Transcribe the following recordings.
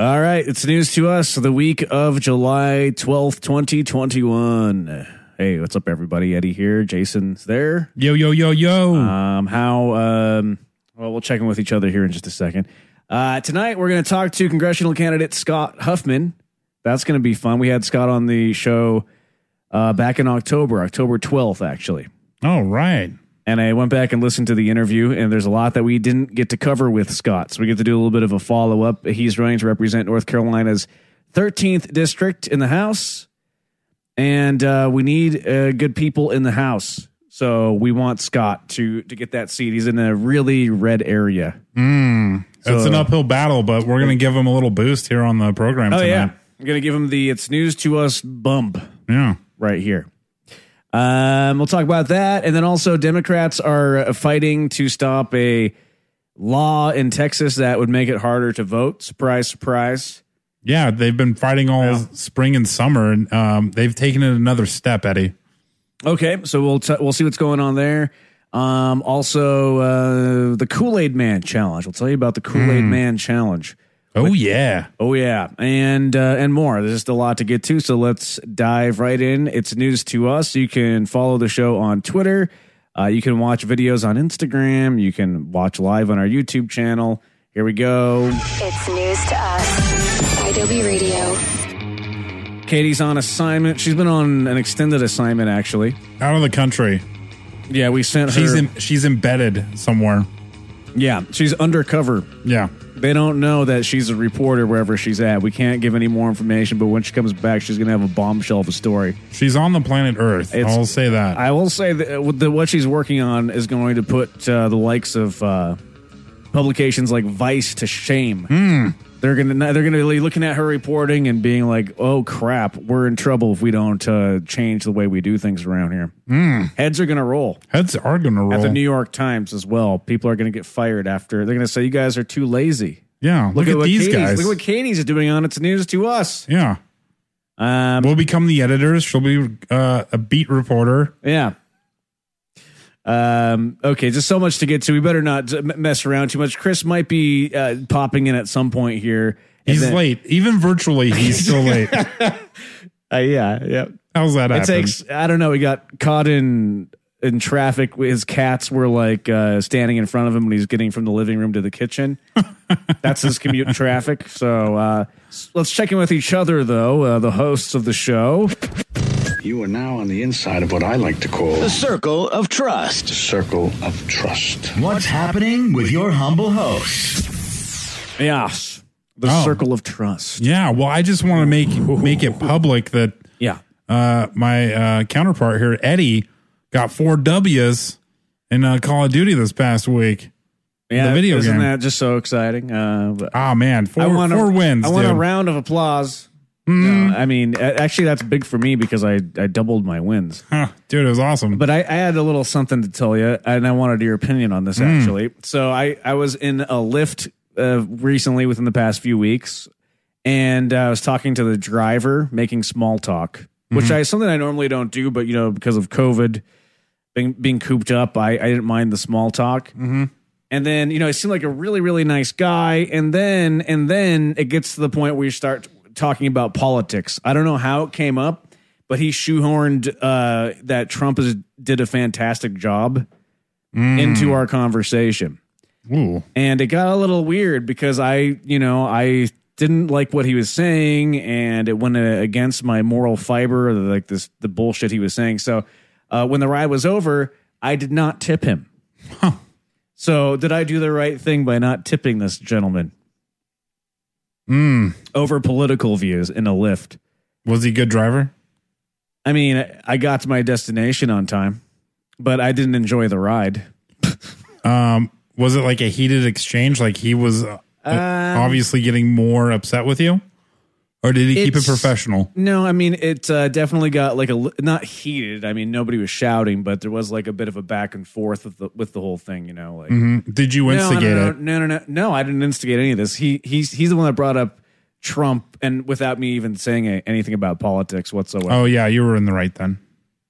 All right, it's news to us the week of July 12th, 2021. Hey, what's up, everybody? Eddie here. Jason's there. Yo, yo, yo, yo. Um, how, um, well, we'll check in with each other here in just a second. Uh, tonight, we're going to talk to congressional candidate Scott Huffman. That's going to be fun. We had Scott on the show uh, back in October, October 12th, actually. All right. And I went back and listened to the interview, and there's a lot that we didn't get to cover with Scott. So we get to do a little bit of a follow up. He's running to represent North Carolina's 13th district in the House, and uh, we need uh, good people in the House. So we want Scott to to get that seat. He's in a really red area. it's an uphill battle, but we're going to give him a little boost here on the program Oh tonight. yeah, I'm gonna give him the "It's News to Us" bump. Yeah. right here. Um, we'll talk about that, and then also Democrats are uh, fighting to stop a law in Texas that would make it harder to vote. Surprise, surprise. Yeah. They've been fighting all spring and summer, and um, they've taken it another step, Eddie. Okay, so we'll t- we'll see what's going on there. Um, also, uh, the Kool Aid Man challenge. We'll tell you about the Kool Aid Man challenge. Oh, yeah. Oh yeah, and uh, and more. There's just a lot to get to, so let's dive right in. It's news to us. You can follow the show on Twitter. Uh, you can watch videos on Instagram. You can watch live on our YouTube channel. Here we go. It's news to us. IW Radio. Katie's on assignment. She's been on an extended assignment, actually. Out of the country. Yeah, we sent her. She's in, she's embedded somewhere. Yeah, she's undercover. Yeah. They don't know that she's a reporter wherever she's at. We can't give any more information, but when she comes back, she's going to have a bombshell of a story. She's on the planet Earth. It's- I'll say that. I will say that what the, what she's working on is going to put uh, the likes of uh, publications like Vice to shame. They're gonna they're gonna be looking at her reporting and being like, "Oh crap, we're in trouble if we don't uh, change the way we do things around here." Heads are gonna roll Heads are going to roll. at the New York Times as well. People are gonna get fired after they're gonna say, "You guys are too lazy." yeah. Look, at, what these Katie's, guys. Look what Katie's doing on It's News to Us. yeah. Um, We'll become the editors. She'll be uh, a beat reporter. Yeah. Um, okay, just so much to get to. We better not mess around too much. Chris might be uh, popping in at some point here. He's then- late. Even virtually, he's still late. Uh, yeah, yeah. How's that It happen? takes. I don't know. He got caught in in traffic. His cats were like uh, standing in front of him when he's getting from the living room to the kitchen. That's his commute in traffic. So uh, let's check in with each other, though. Uh, the hosts of the show. You are now on the inside of what I like to call The Circle of Trust. the circle of trust. What's happening with your humble host? Yes, the Oh. circle of trust. Yeah, well, I just want to make make it public that Yeah. uh, my uh, counterpart here, Eddie, got four W's in uh, Call of Duty this past week. Yeah, The video isn't game. that just so exciting? Uh, but Ah, man, four, I want four a, wins. I want a round of applause. No, I mean, actually, that's big for me because I I doubled my wins. Huh, dude, it was awesome. But I, I had a little something to tell you, and I wanted your opinion on this actually. So I I was in a Lyft uh, recently within the past few weeks, and uh, I was talking to the driver, making small talk, which I something I normally don't do, but you know because of COVID being being cooped up, I I didn't mind the small talk. And then, you know, he seemed like a really, really nice guy. And then, and then it gets to the point where you start talking about politics. I don't know how it came up, but he shoehorned uh, that Trump is, did a fantastic job into our conversation. Ooh. And it got a little weird because I, you know, I didn't like what he was saying and it went uh, against my moral fiber, like this, the bullshit he was saying. So uh, when the ride was over, I did not tip him. So did I do the right thing by not tipping this gentleman Mm. over political views in a Lyft? Was he a good driver? I mean, I got to my destination on time, but I didn't enjoy the ride. Um, was it like a heated exchange? Like he was uh, obviously getting more upset with you, or did he keep it It's- professional? No, I mean it uh, definitely got like a li- not heated. I mean nobody was shouting, but there was like a bit of a back and forth with the with the whole thing. You know, like Mhm. Did you no, instigate no, no, it? No, no, no, no. I didn't instigate any of this. He he's he's the one that brought up Trump, and without me even saying a, anything about politics whatsoever. Oh yeah, you were in the right then.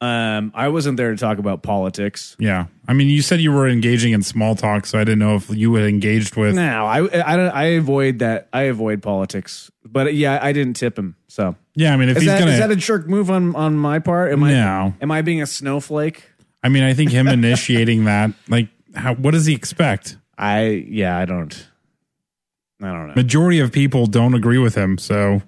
Um, I wasn't there to talk about politics. Yeah. I mean, you said you were engaging in small talk, so I didn't know if you had engaged with. No, I, I, don't- I avoid that. I avoid politics. But yeah, I didn't tip him. So Yeah, I mean, if is he's that, gonna, is that a jerk move on on my part? Am I No. am I being a snowflake? I mean, I think him initiating that, like, how, what does he expect? I yeah, I don't. I don't know. Majority of people don't agree with him, so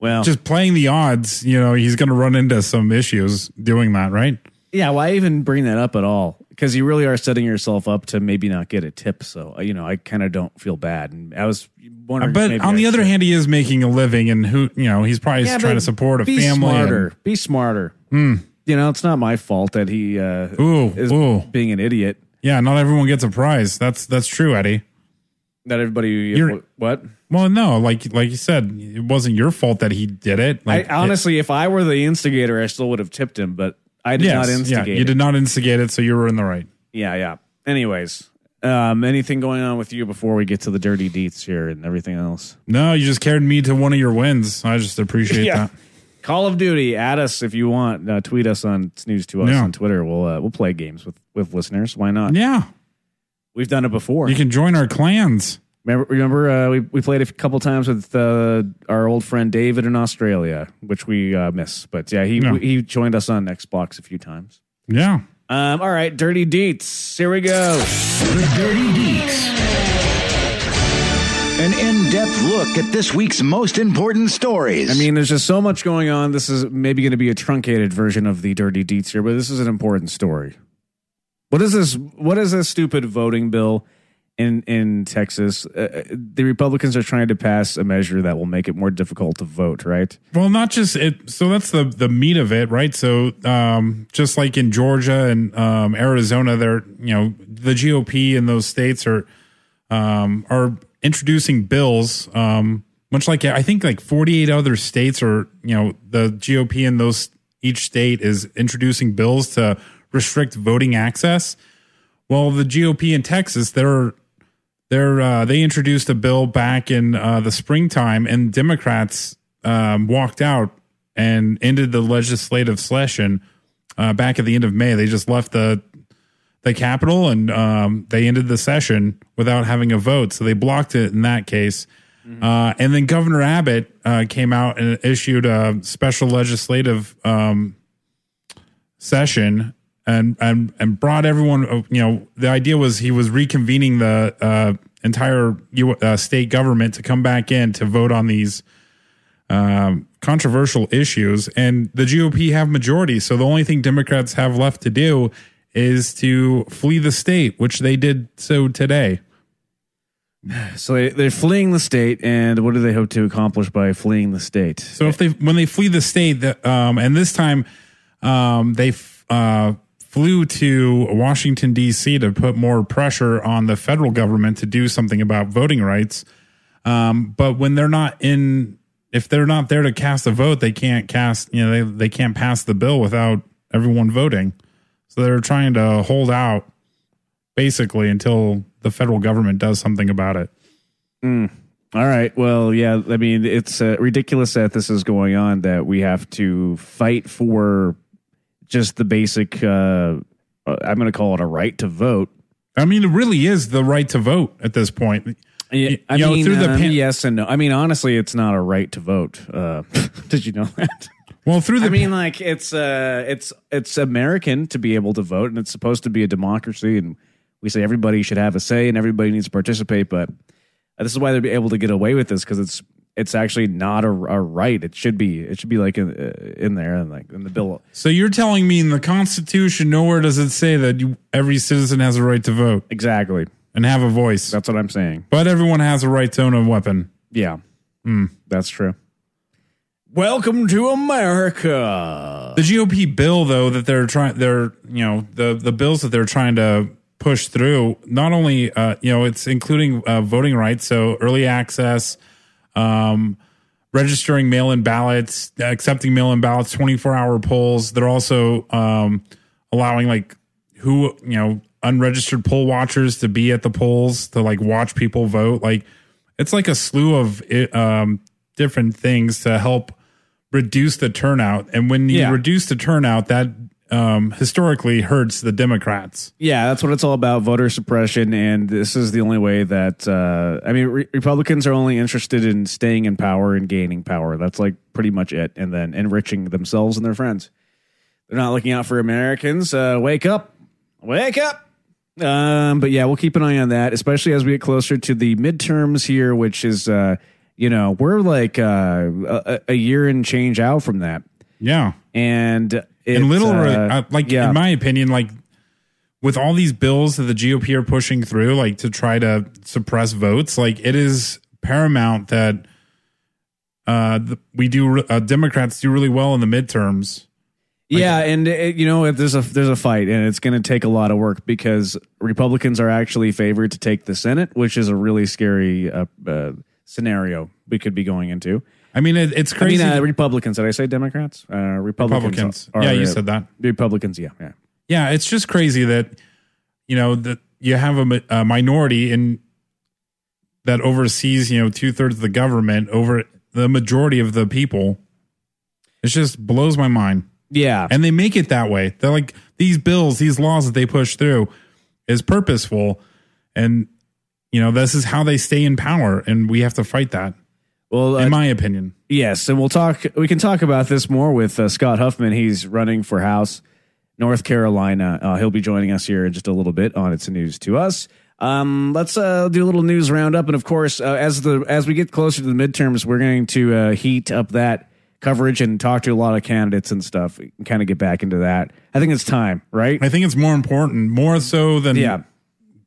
Well, just playing the odds, you know, he's going to run into some issues doing that, right? yeah. Why even bring that up at all? Because you really are setting yourself up to maybe not get a tip. So uh, you know, I kind of don't feel bad. And I was wondering. But on I the other should. hand, he is making a living, and who, you know, he's probably Yeah, trying to support a be family. and- Hmm. Smarter. Be smarter. You know, it's not my fault that he uh, Ooh, is ooh. being an idiot. yeah, not everyone gets a prize. That's that's true, Eddie. That everybody You're- what? Well, no, like like you said, it wasn't your fault that he did it. Like, I honestly, if I were the instigator, I still would have tipped him, but I did yes, not yeah, instigate. you it. did not instigate it, so you were in the right. Yeah, yeah. Anyways, um, anything going on with you before we get to the dirty deets here and everything else? No, you just carried me to one of your wins. I just appreciate Yeah. that. Call of Duty. Add us if you want. Uh, tweet us on snooze to us Yeah. on Twitter. We'll uh, we'll play games with with listeners. Why not? Yeah, We've done it before. you can join our clans. Remember, remember uh, we we played a couple times with uh, our old friend David in Australia, which we uh, miss. But yeah, he Yeah. he joined us on Xbox a few times. Yeah, Um, all right, dirty deets. Here we go. The Dirty Deets. An in depth look at this week's most important stories. I mean, there's just so much going on. This is maybe going to be a truncated version of the dirty deets here, but this is an important story. What is this? What is this stupid voting bill in in Texas? Uh, the Republicans are trying to pass a measure that will make it more difficult to vote. Right? Well, not just it. So that's the the meat of it, right? So, um, just like in Georgia and um, Arizona, they're you know the GOP in those states are um, are introducing bills. Um, much like I think like forty eight other states are you know the GOP in those each state is introducing bills to restrict voting access. Well, the GOP in Texas, they're they're uh, they introduced a bill back in uh, the springtime, and Democrats um, walked out and ended the legislative session uh, back at the end of May. They just left the the Capitol and um, they ended the session without having a vote, so they blocked it in that case. Uh, and then Governor Abbott uh, came out and issued a special legislative um, session and and and brought everyone. uh, You know, the idea was he was reconvening the uh, entire U, uh, state government to come back in to vote on these um, controversial issues, and the GOP have majority. So the only thing Democrats have left to do is to flee the state, which they did so today. So they, they're fleeing the state, and what do they hope to accomplish by fleeing the state? So if they when they flee the state, that um, and this time um, they f- uh, flew to Washington D.C. to put more pressure on the federal government to do something about voting rights. Um, but when they're not in, if they're not there to cast a vote, they can't cast. You know, they they can't pass the bill without everyone voting. So they're trying to hold out basically until the federal government does something about it. All right. Well, yeah. I mean, it's uh, ridiculous that this is going on. That we have to fight for just the basic. Uh, uh, I'm going to call it a right to vote. I mean, it really is the right to vote at this point. Yeah, I you know, mean, through the um, pan- yes and no. I mean, honestly, it's not a right to vote. Uh, did you know that? Well, through the I mean, like it's uh, it's it's American to be able to vote, and it's supposed to be a democracy, and we say everybody should have a say and everybody needs to participate. But this is why they're able to get away with this because it's it's actually not a, a right. It should be it should be like in, uh, in there and like in the bill. So you're telling me in the Constitution, nowhere does it say that you, every citizen has a right to vote Exactly. and have a voice, That's what I'm saying. but everyone has a right to own a weapon. Yeah, that's true. Welcome to America. The GOP bill, though, that they're trying, they're you know the the bills that they're trying to push through. Not only uh, you know it's including uh, voting rights, so early access, um, registering mail-in ballots, accepting mail-in ballots, twenty-four hour polls. They're also um, allowing like who you know unregistered poll watchers to be at the polls to like watch people vote. Like it's like a slew of um, different things to help reduce the turnout, and when you Yeah. reduce the turnout, that um, historically hurts the Democrats. Yeah, that's what it's all about voter suppression. And this is the only way that, uh, I mean, re- Republicans are only interested in staying in power and gaining power. That's like pretty much it. And then enriching themselves and their friends. They're not looking out for Americans. Uh, wake up. Wake up. Um, but yeah, we'll keep an eye on that, especially as we get closer to the midterms here, which is, uh, you know, we're like uh, a, a year and change out from that. Yeah, And and little, uh, uh, like yeah. in my opinion, like with all these bills that the GOP are pushing through, like to try to suppress votes, like it is paramount that uh, the, we do uh, Democrats do really well in the midterms. Yeah, and it, you know there's a there's a fight, and it's going to take a lot of work because Republicans are actually favored to take the Senate, which is a really scary uh, uh, scenario we could be going into. I mean, it, it's I crazy. mean, uh, Republicans. Did I say Democrats? Uh, Republicans. Republicans. are- Yeah, you said that. Republicans. Yeah, yeah. Yeah, it's just crazy that you know that you have a, a minority in that oversees you know two thirds of the government over the majority of the people. It just blows my mind, Yeah, and they make it that way. They're like these bills, these laws that they push through is purposeful, and you know this is how they stay in power, and we have to fight that. Well, uh, In my opinion, Yes, and we'll talk. We can talk about this more with uh, Scott Huffman. He's running for House, North Carolina. Uh, he'll be joining us here in just a little bit on It's News to Us. Um, let's uh, do a little news roundup, and of course, uh, as the as we get closer to the midterms, we're going to uh, heat up that coverage and talk to a lot of candidates and stuff, and kind of get back into that. I think it's time, right? I think it's more important, more so than Yeah,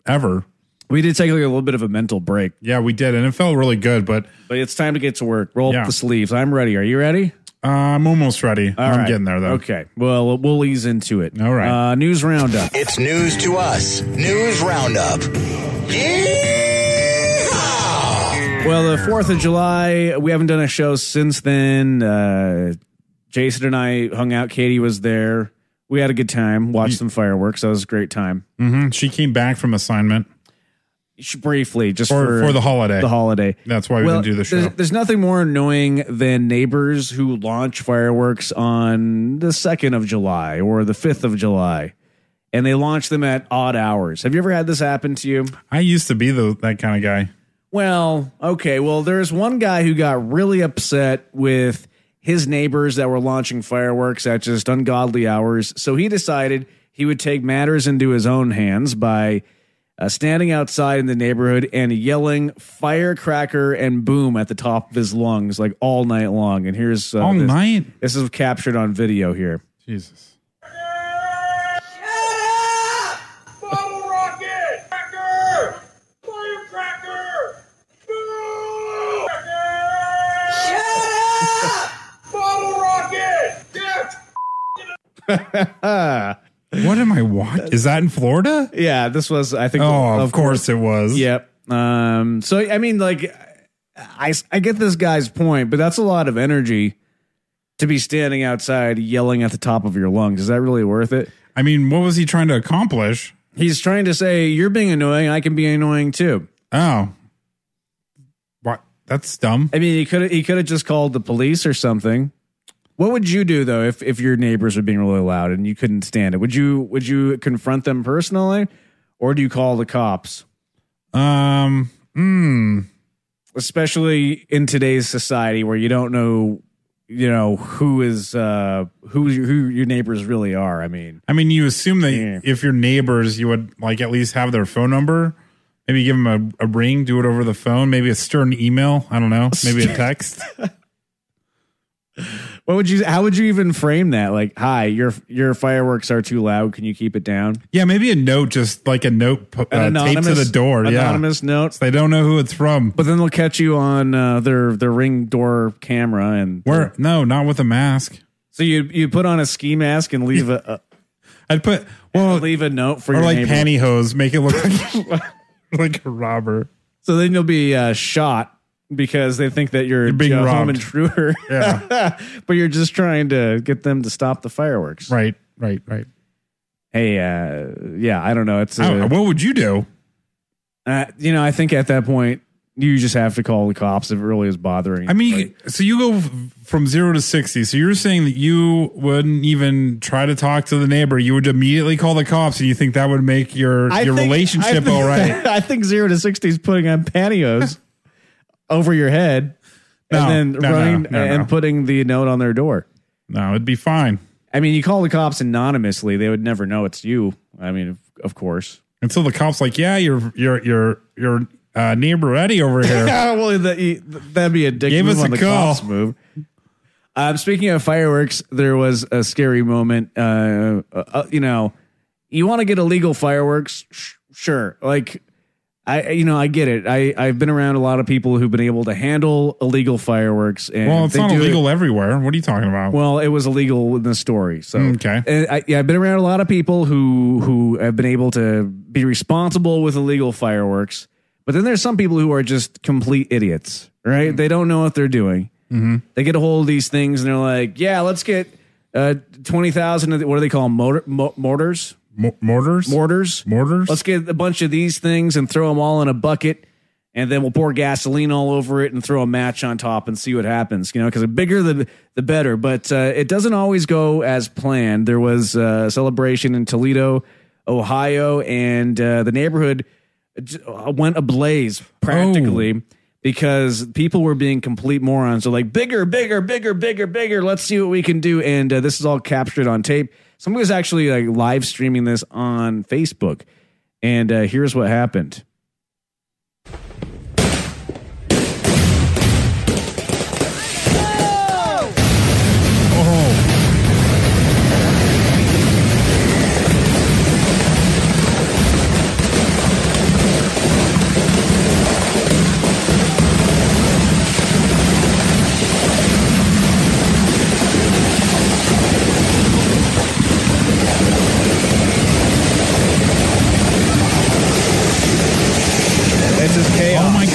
ever. We did take like a little bit of a mental break, Yeah, we did, and it felt really good. But but it's time to get to work. Roll Yeah. up the sleeves. I'm ready. Are you ready? uh, I'm almost ready. All I'm right. getting there though. Okay. Well, we'll ease into it. All right. Uh, news roundup. It's news to us. News Roundup. Yeehaw! Well, the Fourth of July, we haven't done a show since then. Uh, Jason and I hung out. Katie was there. We had a good time. Watched some fireworks. That was a great time. Mhm. She came back from assignment Sh- Briefly, just for, for, for the holiday. the holiday. That's why we Well, didn't do the show. There's, there's nothing more annoying than neighbors who launch fireworks on the second of July or the fifth of July, and they launch them at odd hours. Have you ever had this happen to you? I used to be the, that kind of guy. Well, okay. Well, there's one guy who got really upset with his neighbors that were launching fireworks at just ungodly hours. So he decided he would take matters into his own hands by uh, standing outside in the neighborhood and yelling firecracker and boom at the top of his lungs like all night long. And here's uh, All this, night? This is captured on video here. Jesus. Bottle rocket! Cracker! Firecracker! Boom! Shut up! Bottle rocket! Yes! What am I watching? Is that in Florida? Yeah, this was I think. Oh, of, course it was. Yep. Um. So I mean, like, I I get this guy's point, but that's a lot of energy to be standing outside yelling at the top of your lungs. Is that really worth it? I mean, what was he trying to accomplish? He's trying to say you're being annoying. I can be annoying too. Oh. What? That's dumb. I mean, he could he could have just called the police or something. What would you do though if if your neighbors were being really loud and you couldn't stand it? Would you would you confront them personally, or do you call the cops? Um, hmm. especially in today's society where you don't know you know who is uh who who your neighbors really are i mean I mean, you assume that Yeah. if your neighbors, you would like at least have their phone number. Maybe give them a, a ring, do it over the phone. Maybe a stern email. I don't know. Maybe a text. what would you how would you even frame that like hi your your fireworks are too loud can you keep it down yeah, maybe a note, just like a note pu- An uh, taped to the door. Yeah. anonymous note They don't know who it's from. but then they'll catch you on uh, their their ring door camera and Where? No, not with a mask. so you you put on a ski mask and leave a, I'd put well, leave a note for or your like neighbor. pantyhose, make it look like, like a robber. so then you'll be uh, shot because they think that you're, being a home robbed. intruder Yeah. but you're just trying to get them to stop the fireworks. Right, right, right. Hey, uh, yeah, I don't know. It's I don't know. what would you do? uh, you know, I think at that point, you just have to call the cops if it really is bothering. I mean, Like, so you go from zero to 60. So you're saying that you wouldn't even try to talk to the neighbor. You would immediately call the cops and you think that would make your, I your think- relationship think- all right. I think zero to sixty is putting on pantyhose over your head No, and then no, running no, and putting the note on their door. No, it'd be fine. I mean, you call the cops anonymously; they would never know it's you. I mean, of, of course. Until the cops like, yeah, your, your, your, your uh, neighbor Eddie over here. Yeah, well, that, that'd be a dick Give move us on a the call. cops move. Um, speaking of fireworks, there was a scary moment. Uh, uh, you know, you want to get illegal fireworks? Sh- sure. Like, I, you know, I get it. I, I've been around a lot of people who've been able to handle illegal fireworks. And well, it's they not do it- illegal everywhere. What are you talking about? Well, it was illegal in the story. So Okay. And I, yeah, I've been around a lot of people who who have been able to be responsible with illegal fireworks, but then there's some people who are just complete idiots. Right? They don't know what they're doing. Mm-hmm. They get a hold of these things and they're like, "Yeah, let's get uh, twenty thousand. What do they call them? Motor, mo- mortars? Mo- mortars? Mortars? Mortars? Let's get a bunch of these things and throw them all in a bucket, and then we'll pour gasoline all over it and throw a match on top and see what happens. You know, because the bigger the the better. But uh, it doesn't always go as planned. There was uh, a celebration in Toledo, Ohio, and uh, the neighborhood went ablaze practically. Because people were being complete morons. They're like, bigger, bigger, bigger, bigger, bigger. Let's see what we can do. And uh, this is all captured on tape. Somebody was actually like live streaming this on Facebook. And uh, here's what happened.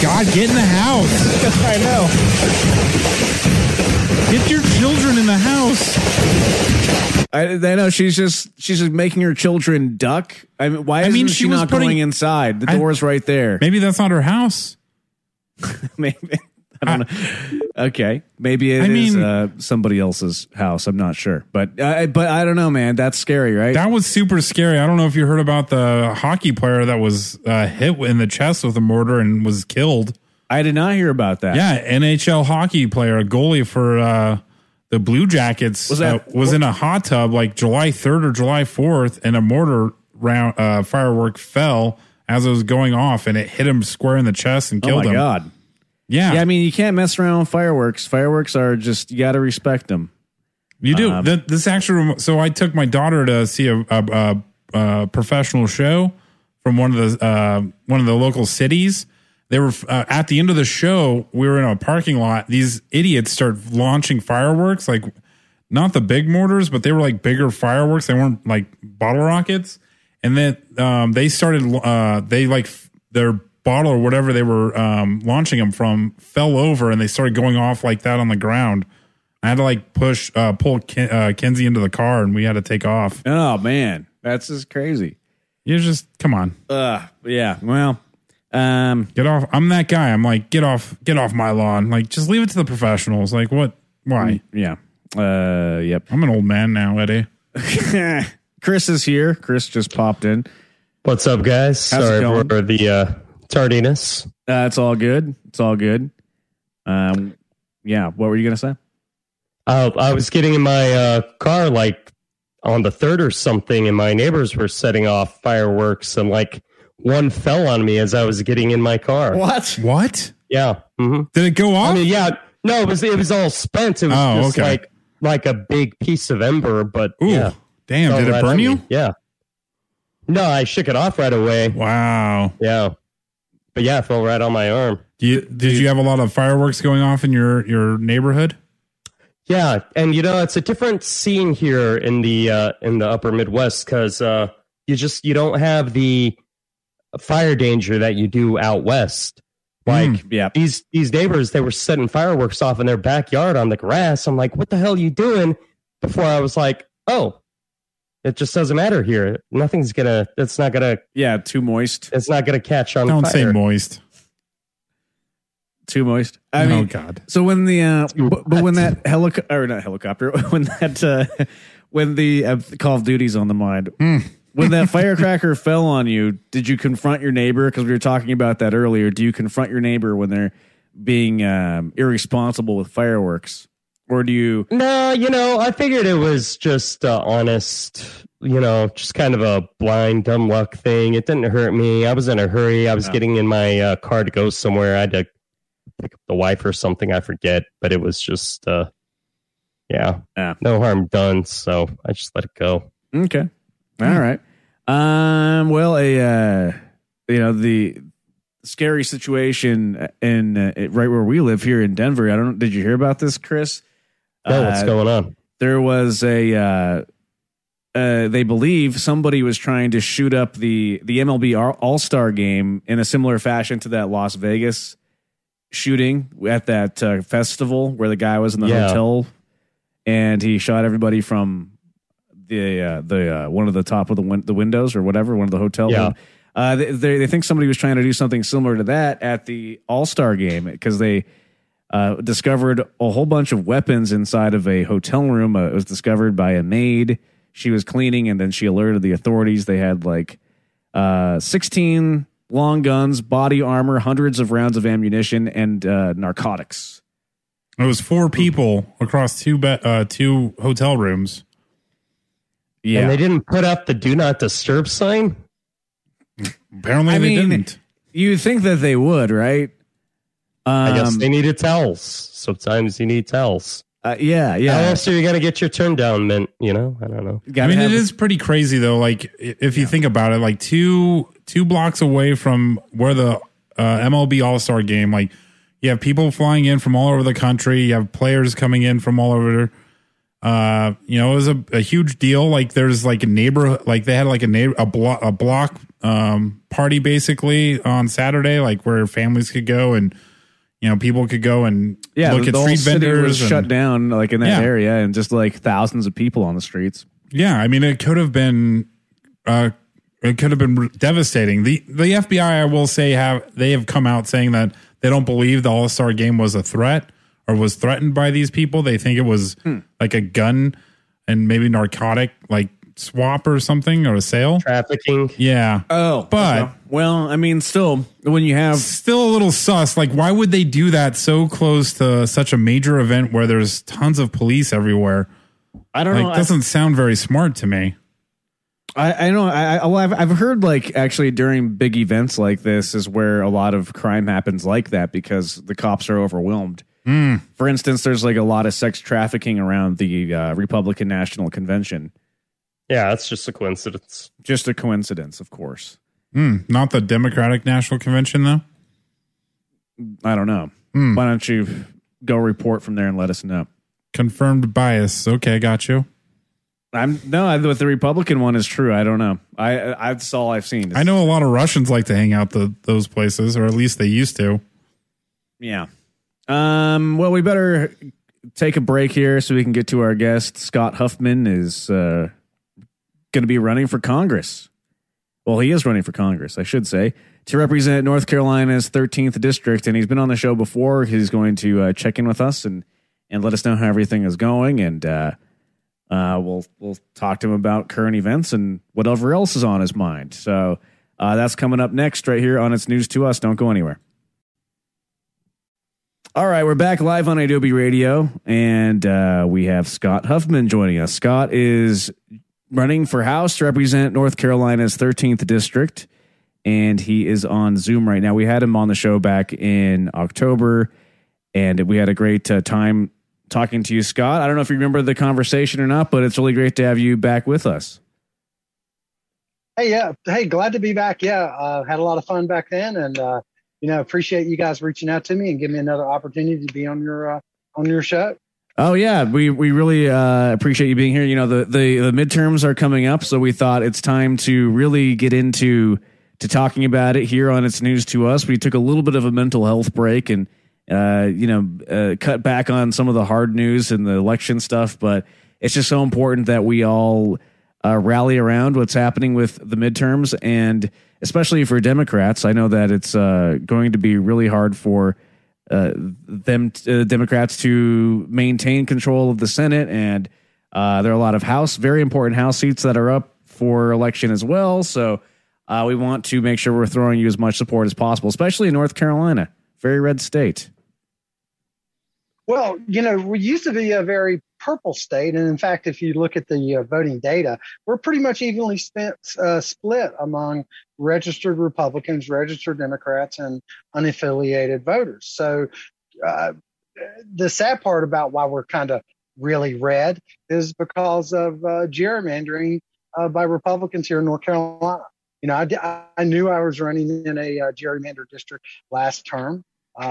God, get in the house. I know. Get your children in the house. I, I know she's just she's just making her children duck. I mean, why I isn't mean, she, she was not putting- going inside? The I- door's right there. Maybe that's not her house. Maybe I don't know. Okay, maybe it is I mean- uh, somebody else's house. I'm not sure, but uh, but I don't know, man. That's scary, right? That was super scary. I don't know if you heard about the hockey player that was uh, hit in the chest with a mortar and was killed. I did not hear about that. Yeah, NHL hockey player, a goalie for uh, the Blue Jackets, Was that- was in a hot tub like July 3rd or July 4th, and a mortar round uh, firework fell as it was going off, and it hit him square in the chest and Oh killed my him. god. Yeah, Yeah, I mean, you can't mess around with fireworks. Fireworks are just you got to respect them. You do. Um, Th- this actually, so I took my daughter to see a, a, a, a professional show from one of the uh, one of the local cities. They were uh, at the end of the show. We were in a parking lot. These idiots start launching fireworks, like not the big mortars, but they were like bigger fireworks. They weren't like bottle rockets. And then um, they started. Uh, they like their bottle or whatever they were um, launching them from fell over, and they started going off like that on the ground. I had to like push, uh, pull Ken, uh, Kenzie into the car, and we had to take off. Oh man, that's just crazy. You just come on, Uh, yeah. Well, um, get off. I'm that guy. I'm like, get off, get off my lawn. Like, just leave it to the professionals. Like, what? Why? yeah. Uh, yep. I'm an old man now, Eddie. Chris is here. Chris just popped in. What's up, guys? How's Sorry for the uh, tardiness. Uh, it's all good. It's all good. Um, yeah. What were you gonna say? Uh, I was getting in my uh, car like on the third or something, and my neighbors were setting off fireworks, and like one fell on me as I was getting in my car. What? What? Yeah. hmm Did it go off? I mean, yeah. No, it was it was all spent. It was Oh, just okay. like like a big piece of ember, but Ooh, yeah. damn! fell Did it right burn you? me. Yeah. No, I shook it off right away. Wow. Yeah. But yeah, it fell right on my arm. Do you, did you have a lot of fireworks going off in your your neighborhood? Yeah, and you know it's a different scene here in the uh, in the Upper Midwest because uh, you just you don't have the fire danger that you do out west. Like Mm, Yeah. these these neighbors, they were setting fireworks off in their backyard on the grass. I'm like, what the hell are you doing? Before I was like, oh, it just doesn't matter here. Nothing's gonna. It's not gonna. Yeah. Too moist. It's not gonna catch on Don't fire. say moist. Too moist. I Oh, mean, God. So when the uh, but, but when that helicopter or not helicopter when that uh, when the uh, Call of Duty's on the mind. Hmm. When that firecracker fell on you, did you confront your neighbor? Because we were talking about that earlier. Do you confront your neighbor when they're being um, irresponsible with fireworks, or do you? No, you know, I figured it was just uh, honest, you know, just kind of a blind, dumb luck thing. It didn't hurt me. I was in a hurry. I was getting in my uh, car to go somewhere. I had to pick up the wife or something. I forget, but it was just, uh, yeah, Yeah. no harm done. So I just let it go. Okay. All right. Um. Well, a uh, you know the scary situation in uh, right where we live here in Denver. I don't. Did you hear about this, Chris? No, what's Uh, going on? There was a. Uh, uh, they believe somebody was trying to shoot up the the MLB All Star game in a similar fashion to that Las Vegas shooting at that uh, festival where the guy was in the Yeah. hotel and he shot everybody from the uh, the uh, one of the top of the win- the windows or whatever one of the hotel Yeah. Uh, they, they they think somebody was trying to do something similar to that at the All Star game because they uh, discovered a whole bunch of weapons inside of a hotel room. Uh, it was discovered by a maid. She was cleaning, and then she alerted the authorities. They had like uh, 16 long guns, body armor, hundreds of rounds of ammunition, and uh, narcotics. It was four people across two be- uh, two hotel rooms. Yeah, And they didn't put up the do not disturb sign? Apparently, I they mean, didn't. you'd think that they would, right? Um, I guess they needed towels. Sometimes you need towels. uh, yeah, How yeah. else are you going to get your turn down mint? You know, I don't know. I Gotta mean, have- it is pretty crazy though. Like if you think about it, like two two blocks away from where the uh, MLB All Star Game, like you have people flying in from all over the country. You have players coming in from all over. Uh, you know, it was a, a huge deal. Like there's like a neighborhood, like they had like a neighbor a block a block um party basically on Saturday, like where families could go and you know people could go and yeah, look the, at the street vendors. was and- shut down, like in that Yeah. area, and just like thousands of people on the streets. Yeah, I mean, it could have been, uh, it could have been devastating. the The FBI, I will say, have they have come out saying that they don't believe the All Star Game was a threat or was threatened by these people. They think it was Hmm. like a gun and maybe narcotic like swap or something or a sale. Trafficking. Yeah, Oh, But- okay. well, I mean, still, when you have still a little sus. Like, why would they do that so close to such a major event where there's tons of police everywhere? I don't know. Like, I- doesn't sound very smart to me. I, I know. I, I well, I've I've heard like actually during big events like this is where a lot of crime happens like that because the cops are overwhelmed. For instance, there's like a lot of sex trafficking around the uh, Republican National Convention. Yeah, it's just a coincidence. Just a coincidence, of course. Hmm, not the Democratic National Convention though. I don't know. Why don't you go report from there and let us know? Confirmed bias. Okay, got you. I'm no, I, with the Republican one is true. I don't know. I, I that's all I've seen. I know a lot of Russians like to hang out the those places, or at least they used to. Yeah. Um, well, we better take a break here so we can get to our guest. Scott Huffman is uh, going to be running for Congress. Well, he is running for Congress, I should say, to represent North Carolina's 13th district. And he's been on the show before. He's going to uh, check in with us and, and let us know how everything is going. And uh, uh, we'll we'll talk to him about current events and whatever else is on his mind. So uh, that's coming up next, right here on It's News to Us. Don't go anywhere. All right, we're back live on Adobe Radio, and uh, we have Scott Huffman joining us. Scott is running for House to represent North Carolina's 13th district, and he is on Zoom right now. We had him on the show back in October, and we had a great uh, time talking to you, Scott. I don't know if you remember the conversation or not, but it's really great to have you back with us. Hey, yeah. Hey, glad to be back. Yeah, uh, had a lot of fun back then, and uh, you know, appreciate you guys reaching out to me and giving me another opportunity to be on your uh, on your show. Oh yeah, we we really uh, appreciate you being here. You know the, the the midterms are coming up, so we thought it's time to really get into to talking about it here on It's News to Us. We took a little bit of a mental health break and uh, you know uh, cut back on some of the hard news and the election stuff, but it's just so important that we all uh, rally around what's happening with the midterms and especially for Democrats. I know that it's uh, going to be really hard for uh, them uh, Democrats to maintain control of the Senate, and uh, there are a lot of House, very important House seats that are up for election as well. So uh, we want to make sure we're throwing you as much support as possible, especially in North Carolina, very red state. Well, you know, we used to be a very purple state, and in fact, if you look at the uh, voting data, we're pretty much evenly spent, uh, split among registered Republicans, registered Democrats, and unaffiliated voters. So, uh, the sad part about why we're kind of really red is because of uh, gerrymandering uh, by Republicans here in North Carolina. You know, I, I knew I was running in a uh, gerrymandered district last term,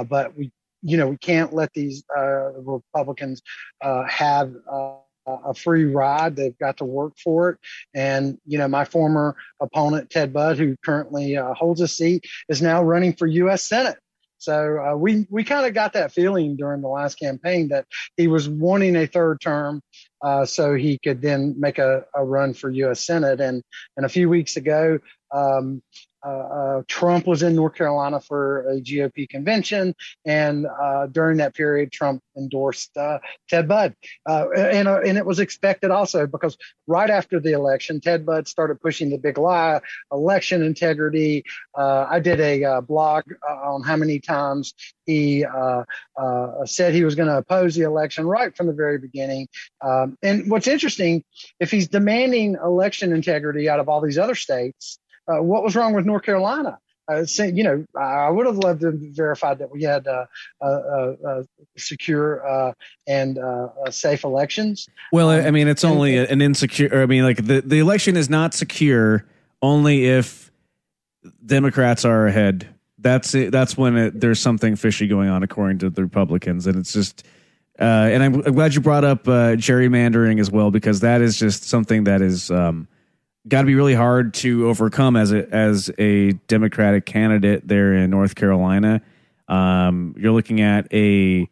but we you know, we can't let these uh, Republicans uh, have uh, a free ride. They've got to work for it. And, you know, my former opponent, Ted Budd, who currently uh, holds a seat, is now running for U.S. Senate. So uh, we we kind of got that feeling during the last campaign that he was wanting a third term, uh, so he could then make a, a run for U.S. Senate. And and a few weeks ago, um, uh, uh, Trump was in North Carolina for a GOP convention, and uh, during that period, Trump endorsed uh, Ted Budd, uh, and uh, and it was expected also because right after the election, Ted Budd started pushing the big lie, election integrity. I did a blog on how many times he said he was going to oppose the election right from the very beginning. Um, and what's interesting, if he's demanding election integrity out of all these other states uh, what was wrong with North Carolina? Uh, you know, I would have loved to verify that we had uh, uh, uh secure uh, and safe elections. Well, I mean, it's only an insecure. I mean, like the, the election is not secure only if Democrats are ahead. That's it. That's when it, there's something fishy going on, according to the Republicans, and it's just. and I'm, I'm, glad you brought up gerrymandering as well because that is just something that is. Um, got to be really hard to overcome as a as a Democratic candidate there in North Carolina. Um, you're looking at a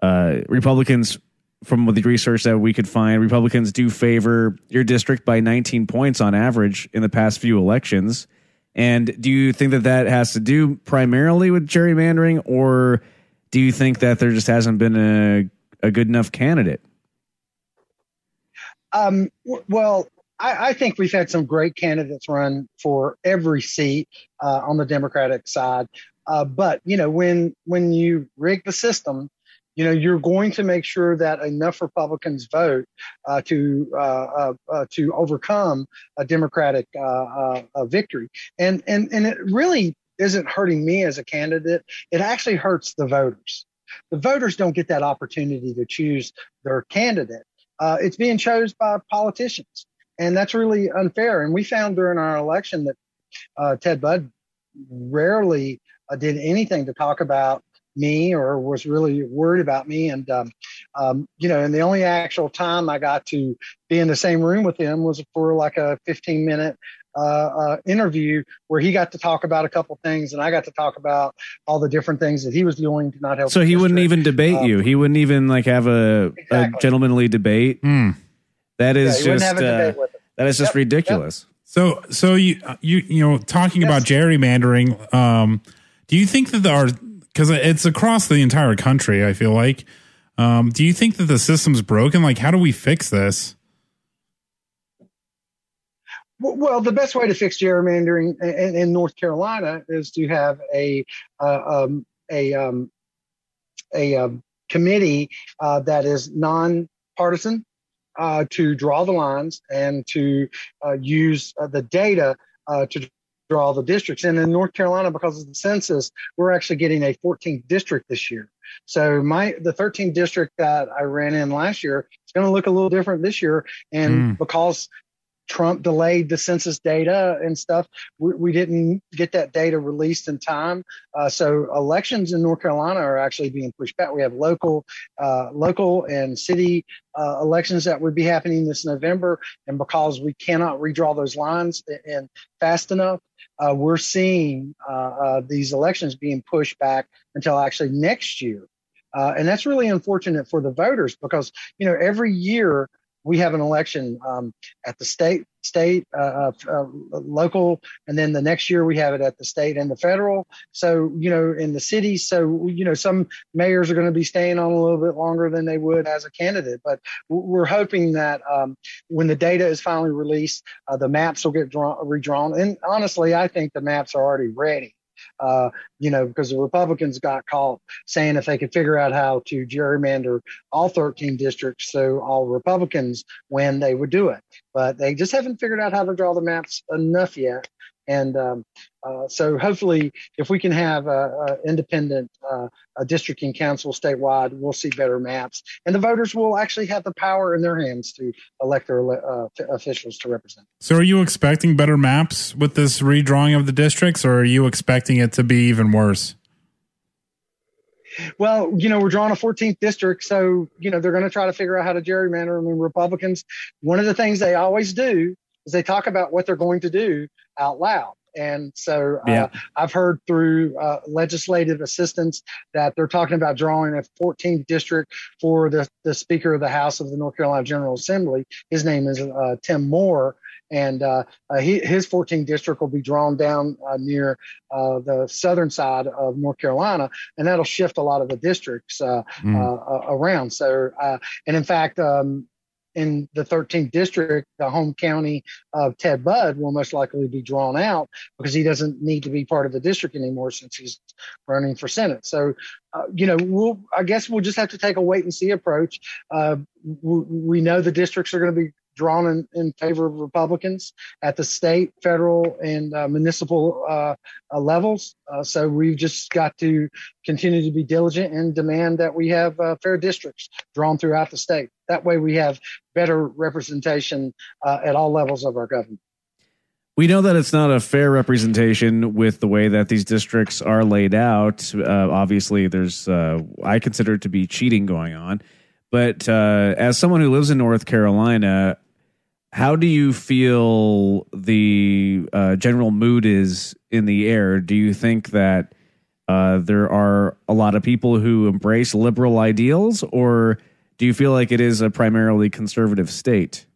uh, Republicans from the research that we could find. Republicans do favor your district by 19 points on average in the past few elections. And do you think that that has to do primarily with gerrymandering, or do you think that there just hasn't been a a good enough candidate? Um, well, I, I, think we've had some great candidates run for every seat uh, on the Democratic side. Uh, but you know, when when you rig the system, you know you're going to make sure that enough Republicans vote uh, to uh, uh, uh, to overcome a Democratic victory. And and and it really isn't hurting me as a candidate. It actually hurts the voters. The voters don't get that opportunity to choose their candidate. it's being chosen by politicians and that's really unfair. And we found during our election that uh, Ted Budd rarely uh, did anything to talk about me or was really worried about me. And, um, um, you know, and the only actual time I got to be in the same room with him was for like a 15 minute uh, uh, interview where he got to talk about a couple things and I got to talk about all the different things that he was doing to not help. So he wouldn't even debate uh, you. He wouldn't even like have a, exactly. a gentlemanly debate. Mm. That is yeah, just uh, that is just yep. ridiculous. Yep. So so you you you know talking yes. about gerrymandering, um, do you think that our because it's across the entire country? I feel like. Um, do you think that the system's broken? Like, how do we fix this? Well, the best way to fix gerrymandering in, in North Carolina is to have a uh, um, a um, a um, committee uh, that is non-partisan uh, to draw the lines and to uh, use uh, the data uh, to draw the districts. And in North Carolina, because of the census, we're actually getting a 14th district this year. So my the 13th district that I ran in last year is going to look a little different this year, and mm. because Trump delayed the census data and stuff. We, we didn't get that data released in time. Uh, so elections in North Carolina are actually being pushed back. We have local, uh, local and city uh, elections that would be happening this November, and because we cannot redraw those lines and fast enough, uh, we're seeing uh, uh, these elections being pushed back until actually next year. and that's really unfortunate for the voters because you know every year we have an election um, at the state, state, uh, uh, uh, local, and then the next year we have it at the state and the federal. So you know, in the cities, so you know, some mayors are going to be staying on a little bit longer than they would as a candidate. But we're hoping that um, when the data is finally released, uh, the maps will get drawn, redrawn. And honestly, I think the maps are already ready uh, you know, because the Republicans got caught saying if they could figure out how to gerrymander all 13 districts so all Republicans win, they would do it. But they just haven't figured out how to draw the maps enough yet. And um, uh, so hopefully, if we can have a, a independent uh, a districting council statewide, we'll see better maps, and the voters will actually have the power in their hands to elect their uh, officials to represent. So, are you expecting better maps with this redrawing of the districts, or are you expecting it to be even worse? Well, you know, we're drawing a 14th district, so you know they're going to try to figure out how to gerrymander. I mean, Republicans, one of the things they always do is they talk about what they're going to do out loud. And so uh, yeah. I've heard through uh, legislative assistants that they're talking about drawing a 14th district for the, the Speaker of the House of the North Carolina General Assembly. His name is uh, Tim Moore. And uh, uh, he, his 14th district will be drawn down uh, near the southern side of North Carolina, and that'll shift a lot of the districts mm. around. So, and in fact, um, in the 13th district, the home county of Ted Budd will most likely be drawn out because he doesn't need to be part of the district anymore since he's running for Senate. So, uh, you know, we'll, I guess we'll just have to take a wait and see approach. Uh, we, we know the districts are going to be drawn in, in favor of Republicans at the state, federal, and uh, municipal uh, uh, levels. Uh, so we've just got to continue to be diligent and demand that we have uh, fair districts drawn throughout the state. That way, we have better representation uh, at all levels of our government. We know that it's not a fair representation with the way that these districts are laid out. obviously, there's I consider it to be cheating going on. But as someone who lives in North Carolina, how do you feel the uh, general mood is in the air? Do you think that uh, there are a lot of people who embrace liberal ideals, or do you feel like it is a primarily conservative state?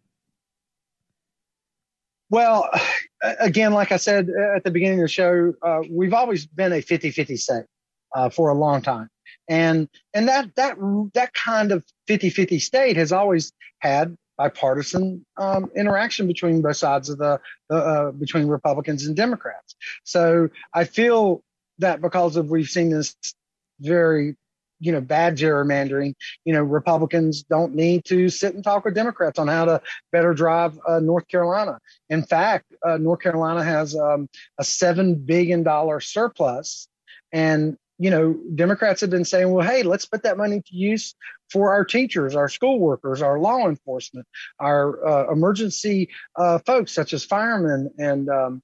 Well, again, like I said at the beginning of the show, uh, we've always been a 50 50 state uh, for a long time. And and that that that kind of 50-50 state has always had bipartisan um, interaction between both sides of the uh, between Republicans and Democrats. So I feel that because of we've seen this very you know bad gerrymandering you know republicans don't need to sit and talk with democrats on how to better drive uh, north carolina in fact uh, north carolina has um, a seven billion dollar surplus and you know, Democrats have been saying, well, hey, let's put that money to use for our teachers, our school workers, our law enforcement, our uh, emergency uh, folks such as firemen and um,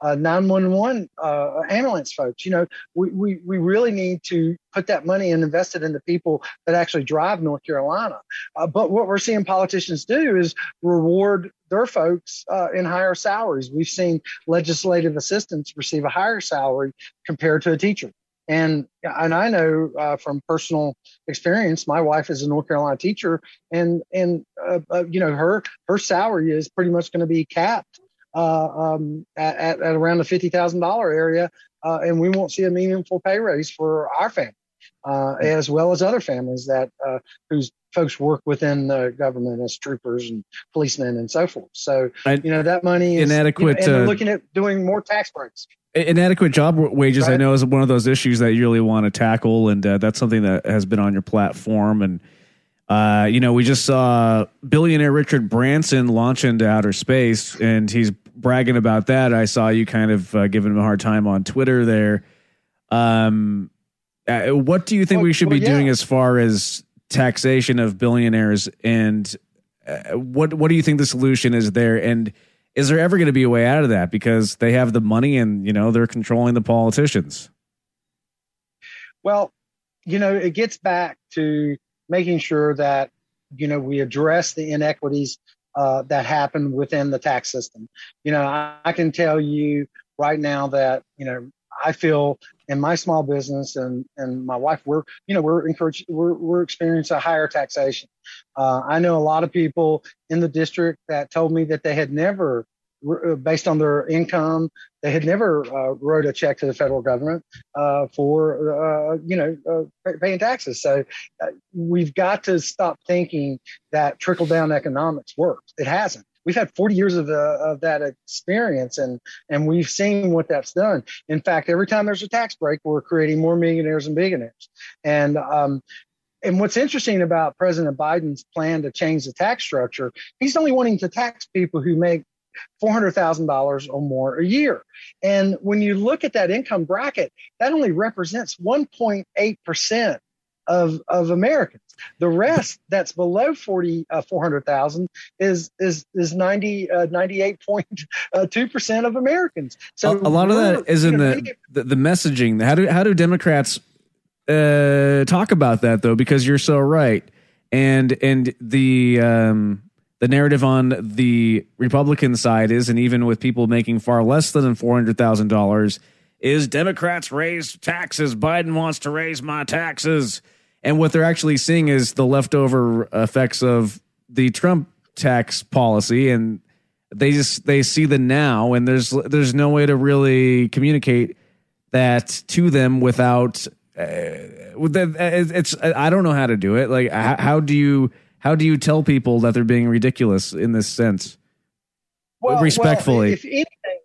uh, 911 uh, ambulance folks. You know, we, we, we really need to put that money and invest it in the people that actually drive North Carolina. Uh, but what we're seeing politicians do is reward their folks uh, in higher salaries. We've seen legislative assistants receive a higher salary compared to a teacher. And and I know uh, from personal experience, my wife is a North Carolina teacher, and and uh, uh, you know her her salary is pretty much going to be capped uh, um, at, at around the fifty thousand dollar area, uh, and we won't see a meaningful pay raise for our family, uh, as well as other families that whose folks work within the government as troopers and policemen and so forth. So I, you know that money is inadequate. You know, and looking at doing more tax breaks inadequate job wages right. i know is one of those issues that you really want to tackle and uh, that's something that has been on your platform and uh, you know we just saw billionaire richard branson launch into outer space and he's bragging about that i saw you kind of uh, giving him a hard time on twitter there um, uh, what do you think well, we should well, be yeah. doing as far as taxation of billionaires? And uh, what what do you think the solution is there? And is there ever going to be a way out of that? Because they have the money and you know they're controlling the politicians. Well you know it gets back to making sure that you know we address the inequities uh, that happen within the tax system. You know I, I, can tell you right now that you know I feel in my small business and and my wife, we're you know we're encouraged we're we're experiencing a higher taxation. Uh, I know a lot of people in the district that told me that they had never uh, based on their income. They had never uh, wrote a check to the federal government uh, for, uh, you know, uh, paying taxes. So we've got to stop thinking that trickle down economics works. It hasn't. We've had 40 years of, of that experience, and and we've seen what that's done. In fact, every time there's a tax break, we're creating more millionaires and billionaires. And um, and what's interesting about President Biden's plan to change the tax structure, he's only wanting to tax people who make $400,000 or more a year. And when you look at that income bracket, that only represents 1.8% of, of Americans. The rest that's below 40, uh, 400,000 is, is, is 90, uh, 98.2% of Americans. So a, a lot of that is in know, the, the, the messaging. How do, how do Democrats uh, talk about that though? Because you're so right. And, and the, um, the narrative on the Republican side is, and even with people making far less than four hundred thousand dollars, is Democrats raise taxes. Biden wants to raise my taxes, and what they're actually seeing is the leftover effects of the Trump tax policy, and they just they see the now, and there's there's no way to really communicate that to them without. Uh, it's I don't know how to do it. Like how, how do you how do you tell people that they're being ridiculous in this sense? Well, respectfully. Well, if anything,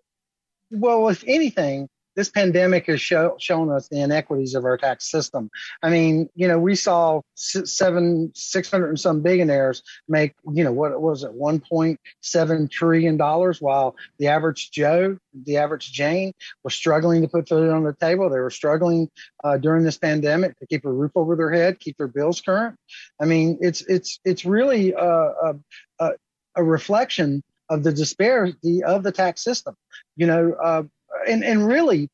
well, if anything, this pandemic has show, shown us the inequities of our tax system. I mean, you know, we saw seven, six hundred and some billionaires make, you know, what was it, one point seven trillion dollars, while the average Joe, the average Jane, was struggling to put food on the table. They were struggling uh, during this pandemic to keep a roof over their head, keep their bills current. I mean, it's it's it's really a, a, a, a reflection of the disparity of the tax system. You know, uh, and and really,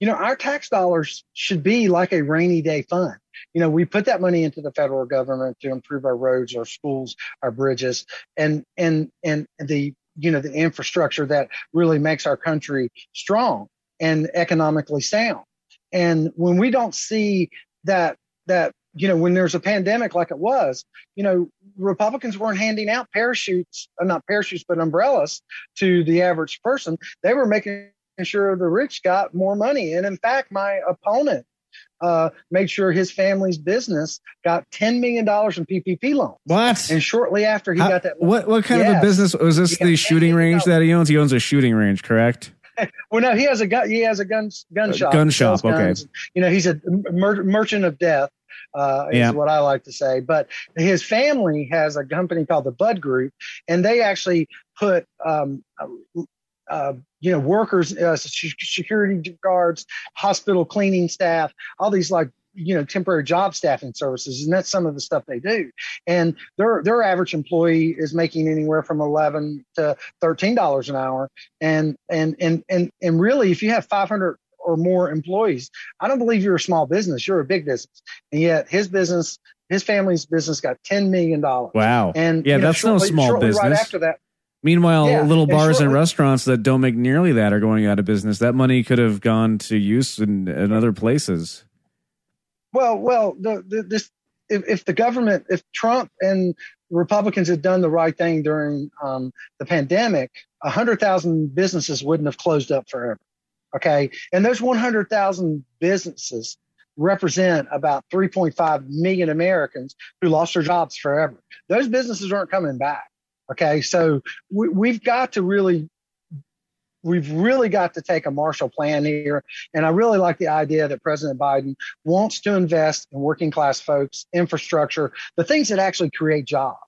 you know, our tax dollars should be like a rainy day fund. You know, we put that money into the federal government to improve our roads, our schools, our bridges, and and and the you know the infrastructure that really makes our country strong and economically sound. And when we don't see that that you know when there's a pandemic like it was, you know Republicans weren't handing out parachutes, uh, not parachutes, but umbrellas to the average person. They were making sure the rich got more money. And in fact, my opponent uh, made sure his family's business got ten million dollars in PPP loans. What? And shortly after he How, got that, what what kind yes, of a business was this? The shooting range that he owns. He owns a shooting range, correct? well, no, he has a gun. He has a gun gun shop. Gun shop. Okay. You know, he's a mer- merchant of death. Uh, is yeah. what I like to say. But his family has a company called the Budd Group, and they actually put um, uh, you know, workers, uh, security guards, hospital cleaning staff, all these like you know temporary job staffing services and that's some of the stuff they do. And their their average employee is making anywhere from 11 to 13 dollars an hour. And and and and and really if you have 500 or more employees i don't believe you're a small business you're a big business. And yet his business his family's business got 10 million dollars. Wow. And yeah that's know, shortly, no small business right after that Meanwhile, yeah, little bars and, restaurants that don't make nearly that are going out of business. That money could have gone to use in, in other places. Well, well, the, the, this if, if the government, if Trump and Republicans had done the right thing during um, the pandemic, hundred thousand businesses wouldn't have closed up forever. Okay, and those one hundred thousand businesses represent about 3.5 million Americans who lost their jobs forever. Those businesses aren't coming back. Okay, so we, we've got to really we've really got to take a Marshall Plan here. And I really like the idea that President Biden wants to invest in working class folks, infrastructure, the things that actually create jobs.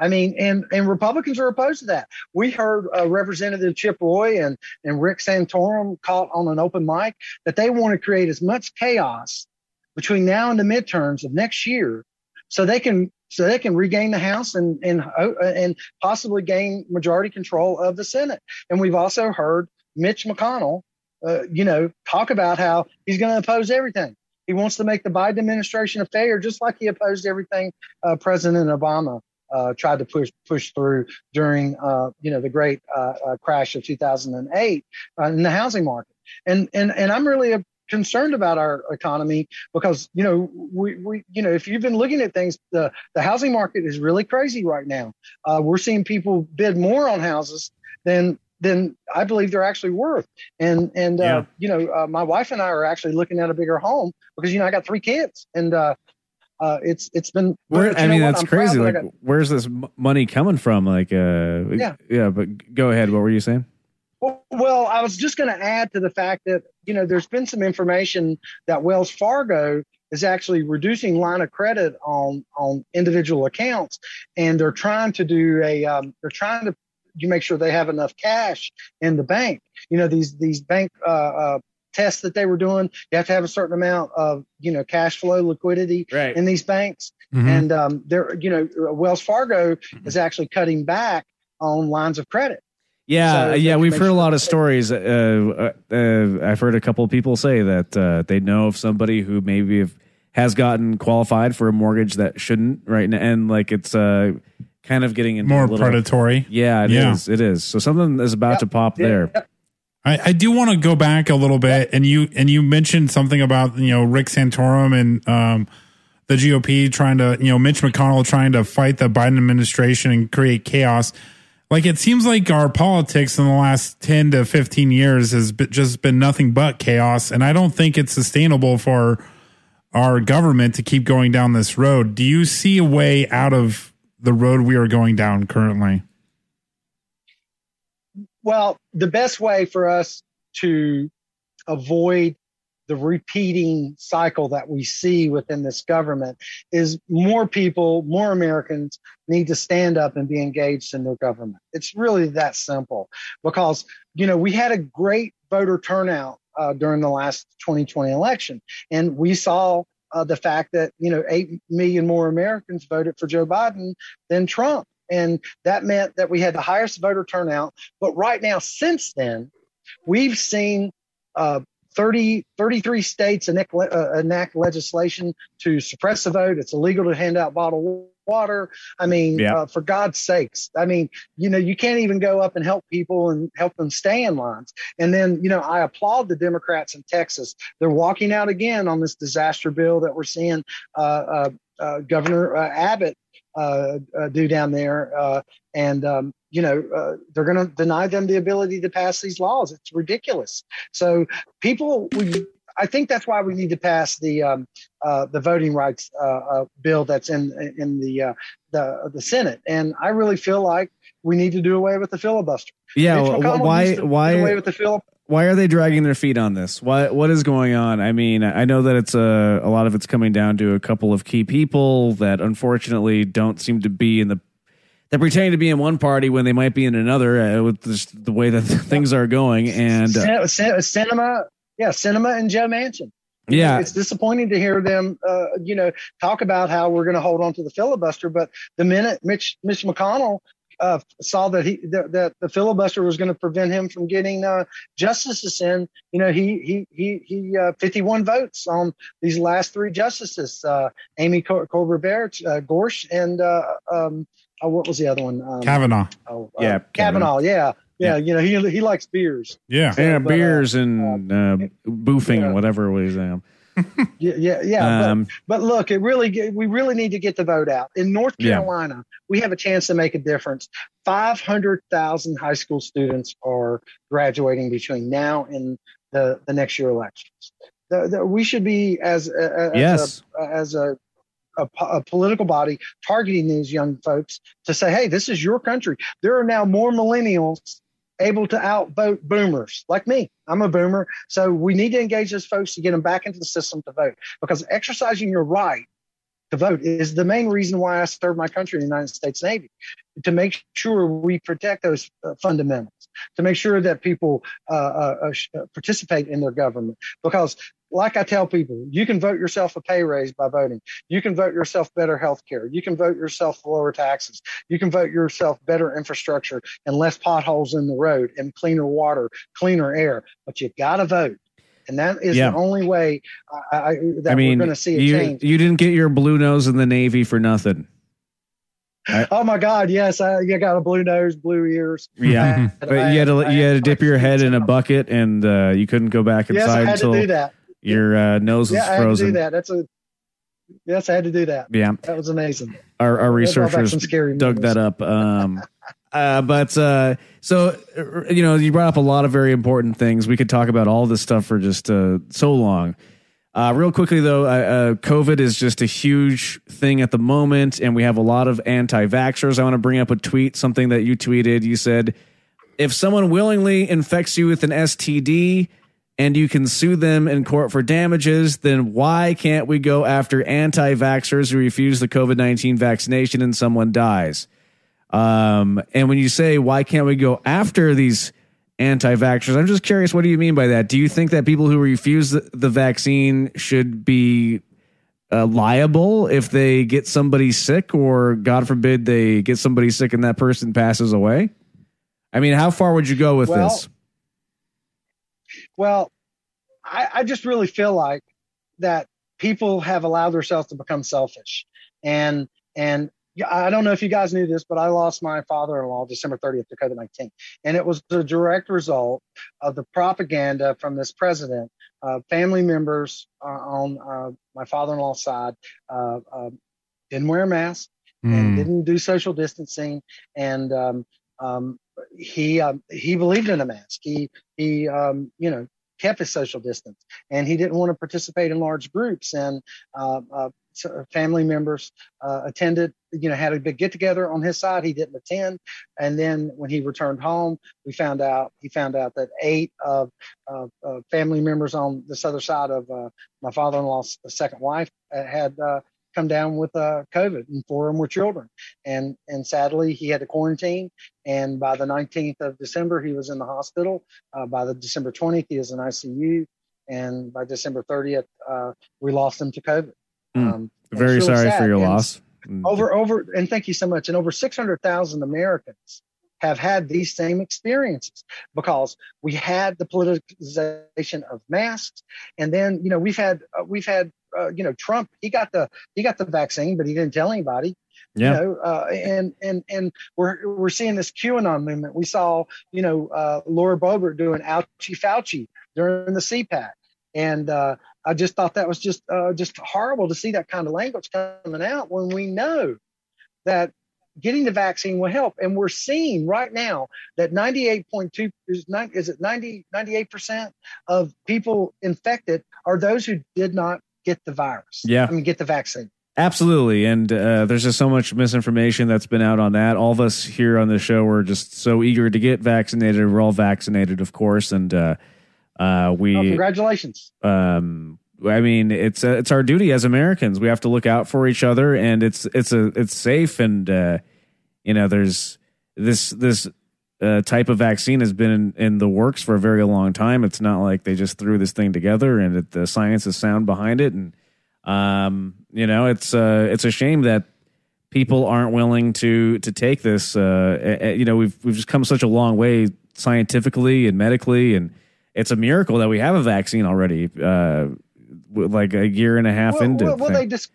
I mean, and, and Republicans are opposed to that. We heard uh, Representative Chip Roy and, and Rick Santorum caught on an open mic that they want to create as much chaos between now and the midterms of next year so they can so they can regain the House and and uh, and possibly gain majority control of the Senate. And we've also heard Mitch McConnell, uh, you know, talk about how he's going to oppose everything. He wants to make the Biden administration a failure, just like he opposed everything uh, President Obama uh, tried to push push through during uh, you know the great uh, uh crash of 2008 uh, in the housing market. and and and I'm really concerned about our economy because you know we, we you know if you've been looking at things the the housing market is really crazy right now uh, we're seeing people bid more on houses than than I believe they're actually worth and and uh, you know uh, my wife and I are actually looking at a bigger home because you know I got three kids and uh, uh, it's it's been Where, I mean, that's I'm crazy. Like, got- where's this money coming from? Like, uh, Yeah. yeah. But go ahead. What were you saying? Well, I was just going to add to the fact that you know there's been some information that Wells Fargo is actually reducing line of credit on on individual accounts, and they're trying to do a um, they're trying to you make sure they have enough cash in the bank. You know these these bank uh, uh, tests that they were doing, you have to have a certain amount of you know cash flow liquidity Right. in these banks, Mhm. and um, they're you know Wells Fargo is actually cutting back on lines of credit. Yeah, So yeah, we've heard a lot of stories. Uh, uh, uh, I've heard a couple of people say that uh, they know of somebody who maybe have, has gotten qualified for a mortgage that shouldn't right now, and like it's uh, kind of getting into More a little, predatory. Yeah, it is. Yeah. It is. So something is about Yep. to pop Yeah, there. yeah. I, I do want to go back a little bit, and you and you mentioned something about you know Rick Santorum and um, the GOP trying to you know Mitch McConnell trying to fight the Biden administration and create chaos. Like it seems like our politics in the last ten to fifteen years has been, just been nothing but chaos, and I don't think it's sustainable for our government to keep going down this road. Do you see a way out of the road we are going down currently? Well, the best way for us to avoid the repeating cycle that we see within this government is more people, more Americans need to stand up and be engaged in their government. It's really that simple because, you know, we had a great voter turnout uh, during the last 2020 election, and we saw uh, the fact that, you know, 8 million more Americans voted for Joe Biden than Trump. And that meant that we had the highest voter turnout. But right now, since then, we've seen uh, 30, 33 states enact, uh, enact legislation to suppress the vote. It's illegal to hand out bottled water. I mean, Yeah. uh, for God's sakes, I mean, you know, you can't even go up and help people and help them stay in lines. And then, you know, I applaud the Democrats in Texas. They're walking out again on this disaster bill that we're seeing uh, uh, uh, Governor uh, Abbott uh, uh, do down there. Uh, and, um, you know, uh, they're going to deny them the ability to pass these laws. It's ridiculous. So people, we, I think that's why we need to pass the um, uh, the voting rights uh, uh, bill that's in in the uh, the the Senate, and I really feel like we need to do away with the filibuster. Yeah. McConnell why? used to do Why? away with the filibuster? why are they dragging their feet on this? Why, what is going on? I mean, I know that it's a, a lot of it's coming down to a couple of key people that unfortunately don't seem to be in the. They're pretending to be in one party when they might be in another uh, with this, the way that things are going. And uh, Cin- cin- Sinema, yeah, Sinema and Joe Manchin. yeah, it's disappointing to hear them, uh, you know, talk about how we're going to hold on to the filibuster. But the minute Mitch Mitch McConnell uh, saw that he that, that the filibuster was going to prevent him from getting uh, justices in, you know, he he he he uh, 51 votes on these last three justices: uh, Amy Cor- uh, Gorsh, and uh, um, oh, what was the other one? Um, Kavanaugh. oh, uh, Yeah, Kavanaugh. Yeah, yeah, You know, he he likes beers. Yeah. yeah, but, uh, beers and uh, boofing yeah. and whatever it was. Um, Yeah, yeah, yeah. but- um, But look, it really we really need to get the vote out. In North Yeah. Carolina, we have a chance to make a difference. Five hundred thousand high school students are graduating between now and the, the next year elections. The, the, we should be as as yes. a, as a, a, a political body targeting these young folks to say, hey, this is your country. There are now more millennials able to outvote boomers like me. I'm a boomer. So we need to engage those folks to get them back into the system to vote because exercising your right to vote is the main reason why I serve my country in the United States Navy to make sure we protect those uh, fundamentals, to make sure that people uh, uh, uh, participate in their government. Because, like I tell people, you can vote yourself a pay raise by voting. You can vote yourself better health care. You can vote yourself lower taxes. You can vote yourself better infrastructure and less potholes in the road and cleaner water, cleaner air. But you got to vote. And that is Yeah. the only way I, I, that I mean, we're going to see a you change. you didn't get your blue nose in the Navy for nothing. I- oh my God! Yes, I, I got a blue nose, blue ears. Yeah, I- but you had to you had to dip your head in a bucket, and uh, you couldn't go back inside Yes, I inside had to do that. your uh, nose was Yeah, I had to do frozen. that. That's a yes, I had to do that. Yeah, That was amazing. our, our That brought back researchers scary dug memories. that up. Um, uh, but uh, so uh, you know, you brought up a lot of very important things. We could talk about all this stuff for just uh, so long. Uh, real quickly though, uh, COVID is just a huge thing at the moment, and we have a lot of anti-vaxxers. I want to bring up a tweet, something that you tweeted. You said, "If someone willingly infects you with an STD." And you can sue them in court for damages, then why can't we go after anti vaxxers who refuse the COVID 19 vaccination and someone dies? Um, and when you say why can't we go after these anti-vaxxers, I'm just curious, what do you mean by that? Do you think that people who refuse the, the vaccine should be uh, liable if they get somebody sick, or God forbid they get somebody sick and that person passes away? I mean, how far would you go with Well, this? Well, I, I just really feel like that people have allowed themselves to become selfish, and and I don't know if you guys knew this, but I lost my father-in-law December 30th to COVID-19, and it was the direct result of the propaganda from this president. Uh, family members uh, on uh, my father-in-law's side uh, uh, didn't wear a mask and Mm. didn't do social distancing, and um, um, he um, he believed in a mask. He he um, you know kept his social distance, and he didn't want to participate in large groups. And uh, uh, so family members uh, attended, you know, had a big get together on his side. He didn't attend, and then when he returned home, we found out he found out that eight of uh, uh, family members on this other side of uh, my father-in-law's second wife uh, had. Uh, come down with uh, COVID, and four of them were children. And and sadly, he had to quarantine. And by the 19th of December, he was in the hospital. Uh, by the December 20th, he was in ICU. And by December 30th, uh, we lost him to COVID. Mm. Um, Very really sorry sad. for your And loss. Over over, and thank you so much. And over 600,000 Americans have had these same experiences because we had the politicization of masks, and then you know we've had uh, we've had uh, you know Trump he got the he got the vaccine, but he didn't tell anybody. Yeah. You know, uh, and and and we're we're seeing this QAnon movement. We saw you know uh, Laura Boebert doing ouchie Fauci during the CPAC, and uh, I just thought that was just uh, just horrible to see that kind of language coming out when we know that getting the vaccine will help. And we're seeing right now that 98.2 is, nine, is it 90, 98% of people infected are those who did not get the virus. Yeah. I mean, get the vaccine. Absolutely. And uh, there's just so much misinformation that's been out on that. All of us here on the show are just so eager to get vaccinated. We're all vaccinated, of course. And uh, uh, we, Oh, congratulations. um, I mean, it's uh, it's our duty as Americans. We have to look out for each other, and it's it's a it's safe, and uh, you know, there's this this uh, type of vaccine has been in, in the works for a very long time. It's not like they just threw this thing together, and it, the science is sound behind it, and um, you know, it's uh, it's a shame that people aren't willing to to take this. Uh, uh, you know, we've we've just come such a long way scientifically and medically, and it's a miracle that we have a vaccine already. Uh, like a year and a half well, into well, well, they just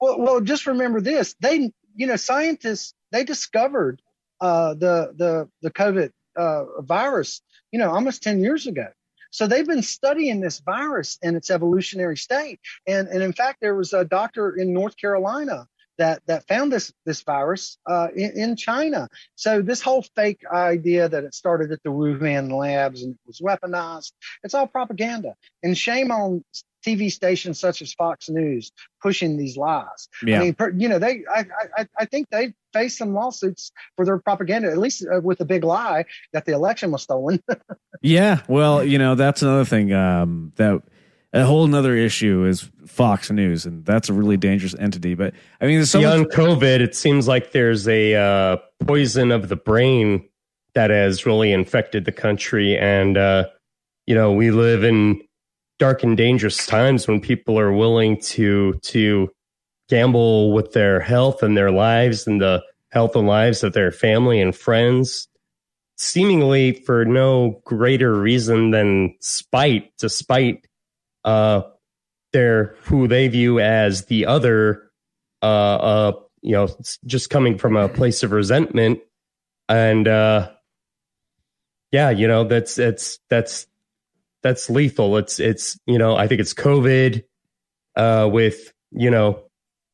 well, well, just remember this. They, you know, scientists they discovered uh, the the the COVID uh, virus, you know, almost ten years ago. So they've been studying this virus in its evolutionary state, and and in fact, there was a doctor in North Carolina that that found this this virus uh, in, in China. So this whole fake idea that it started at the Wuhan labs and it was weaponized, it's all propaganda. And shame on TV stations such as Fox News pushing these lies. Yeah. I mean, per, you know, they I, I I think they face some lawsuits for their propaganda, at least uh, with a big lie that the election was stolen. Yeah, well, you know that's another thing. Um, that a whole another issue is Fox News, and that's a really dangerous entity. But I mean, there's so Beyond much. COVID, it seems like there's a uh, poison of the brain that has really infected the country. And, uh, you know, we live in dark and dangerous times when people are willing to, to gamble with their health and their lives and the health and lives of their family and friends, seemingly for no greater reason than spite, despite uh, their who they view as the other uh, uh, you know, just coming from a place of resentment. And, uh, yeah, you know, that's, it's, that's, that's lethal. It's, it's, you know, I think it's COVID, uh, with, you know,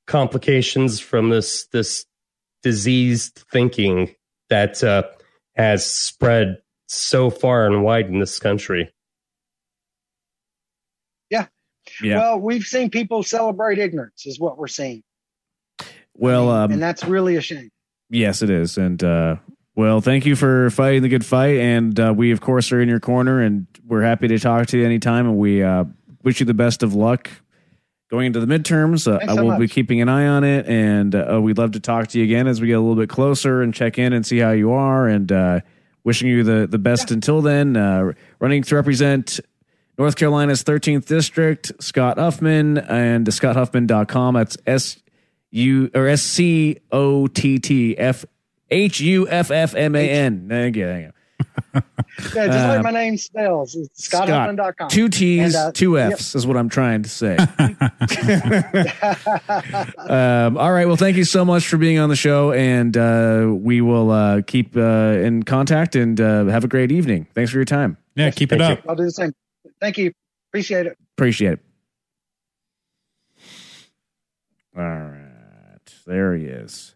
complications from this, this diseased thinking that, uh, has spread so far and wide in this country. Yeah. yeah. Well, we've seen people celebrate ignorance, is what we're seeing. Well, um, and that's really a shame. Yes, it is. And uh, well, thank you for fighting the good fight. And uh, we, of course, are in your corner, and we're happy to talk to you anytime. And we uh, wish you the best of luck going into the midterms. Uh, I so will much. be keeping an eye on it, and uh, we'd love to talk to you again as we get a little bit closer and check in and see how you are. And uh, wishing you the the best until then. Uh, running to represent. North Carolina's 13th district, Scott Huffman, and scotthuffman.com. That's S U or S C O T T F H U F F M A N. Thank you. Thank you. Yeah, just Uh, like my name spells. It's scotthuffman.com. Two T's, And, uh, two yep. F's is what I'm trying to say. um, all right. Well, thank you so much for being on the show, and uh, we will uh, keep uh, in contact and uh, have a great evening. Thanks for your time. Yeah, keep it Thank up. I'll do the same. Thank you. Appreciate it. Appreciate it. All right. There he is.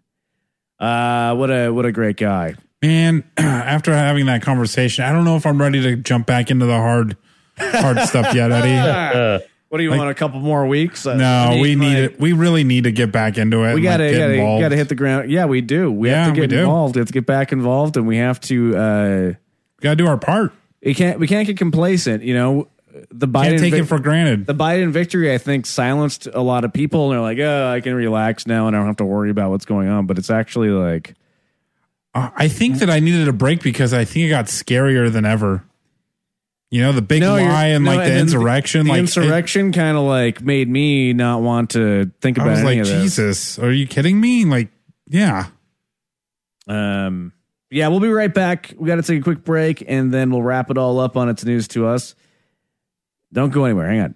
Uh, what a what a great guy. Man, after having that conversation, I don't know if I'm ready to jump back into the hard hard stuff yet, Eddie. Uh, What do you Like- want? A couple more weeks? Uh, No, we need like- it. We really need to get back into it. We gotta, like, get gotta, gotta hit the ground. Yeah, we do. We Yeah, have to get do. involved. We have to get back involved, and we have to. uh We gotta do our part. We can't. We can't get complacent. You know, the Biden Can't take vic- it for granted. the Biden victory. I think silenced a lot of people, and they're like, "Oh, I can relax now, and I don't have to worry about what's going on." But it's actually like, Uh, I think that I needed a break because I think it got scarier than ever. You know, the big No, lie and no, like the then insurrection. The like insurrection kind of like made me not want to think about it. I was like. Jesus, are you kidding me? Like, yeah. Um, yeah, we'll be right back. We got to take a quick break, and then we'll wrap it all up on its news to us. Don't go anywhere. Hang on.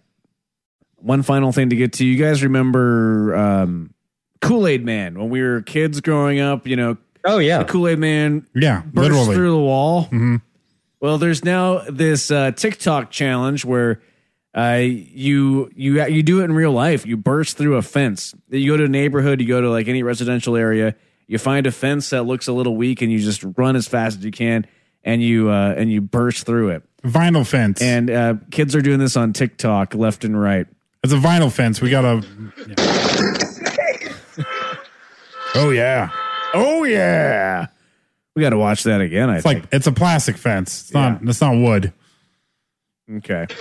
One final thing to get to. You guys remember um, Kool Aid Man when we were kids growing up? You know, oh yeah. Kool Aid Man Yeah, burst literally. through the wall. Mhm. Well, there's now this uh, TikTok challenge where uh, you you you do it in real life. You burst through a fence. You go to a neighborhood. You go to like any residential area. You find a fence that looks a little weak, and you just run as fast as you can, and you uh, and you burst through it. Vinyl fence. And uh, kids are doing this on TikTok, left and right. it's a vinyl fence. We gotta. oh yeah, Oh yeah, we got to watch that again. I it's think. like it's a plastic fence. It's not. It's not wood. Okay.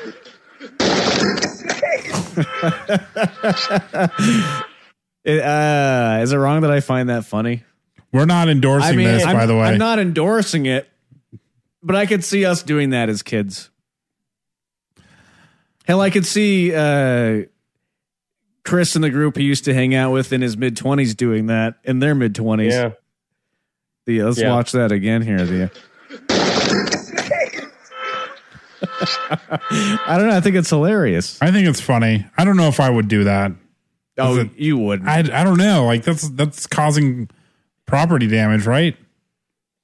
It, uh, is it wrong that I find that funny? We're not endorsing this, I'm, by the way. I'm not endorsing it, but I could see us doing that as kids. Hell, I could see uh, Chris in the group he used to hang out with in his mid twenties doing that in their mid twenties. Yeah. Yeah, let's Yeah. watch that again here. The, I don't know. I think it's hilarious. I think it's funny. I don't know if I would do that. Oh, it- you wouldn't. I, I don't know. Like that's that's causing property damage, right?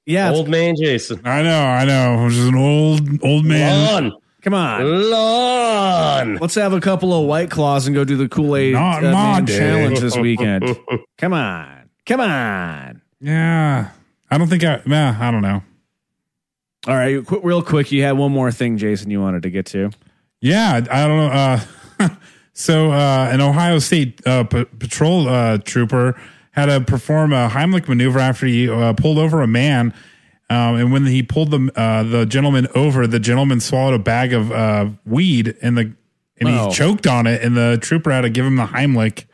Yeah, Old man Jason. I know. I know. I'm just an old old man. Lawn. come on. Lawn. Let's have a couple of white claws and go do the Kool Aid Not uh, Man day. challenge this weekend. Come on, come on. Yeah. I don't think I. Yeah. I don't know. All right, qu- real quick. You had one more thing, Jason. You wanted to get to. Yeah, I don't know. Uh, so, uh, an Ohio State uh, p- patrol uh, trooper had to perform a Heimlich maneuver after he uh, pulled over a man. Um, and when he pulled the uh, the gentleman over, the gentleman swallowed a bag of uh, weed, and the and Oh. he choked on it. And the trooper had to give him the Heimlich.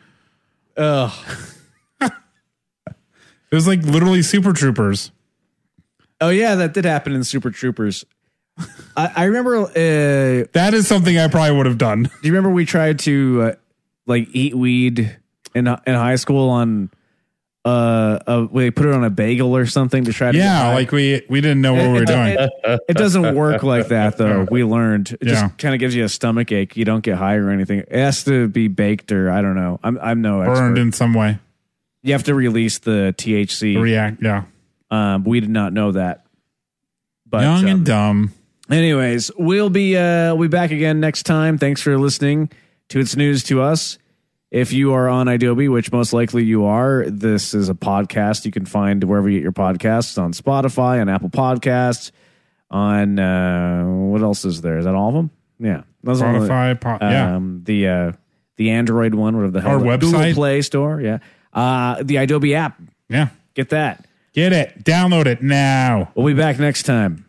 Ugh. It was like literally Super Troopers. Oh yeah, that did happen in Super Troopers. I, I remember. Uh, That is something I probably would have done. Do you remember we tried to uh, like eat weed in in high school on uh, uh we put it on a bagel or something to try to Yeah, like we we didn't know what we were doing. It, it doesn't work like that though. We learned. It Yeah. just kind of gives you a stomach ache. You don't get high or anything. It has to be baked or I don't know. I'm I'm no expert. Burned in some way. You have to release the THC. React, yeah. Um, we did not know that. But Young um, and dumb. Anyways, we'll be uh we'll be back again next time. Thanks for listening to It's News to Us. If you are on Adobe, which most likely you are, this is a podcast you can find wherever you get your podcasts on Spotify, on Apple Podcasts, on uh what else is there? Is that all of them? Yeah. Those are all the- Spotify, po- yeah. um, the uh the Android one, whatever the hell Our the- Google website? Play Store, yeah. Uh the Adobe app. Yeah. Get that. Get it. Download it now. We'll be back next time.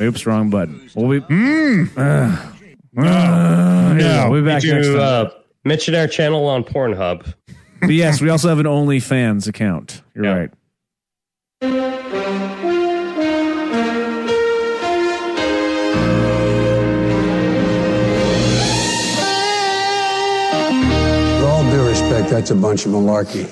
Oops, wrong button. We'll be Mm. Uh, No. we'll be back Did next time. uh, mention our channel on Pornhub? But yes, we also have an OnlyFans account. You're Yeah. right. With all due respect, that's a bunch of malarkey.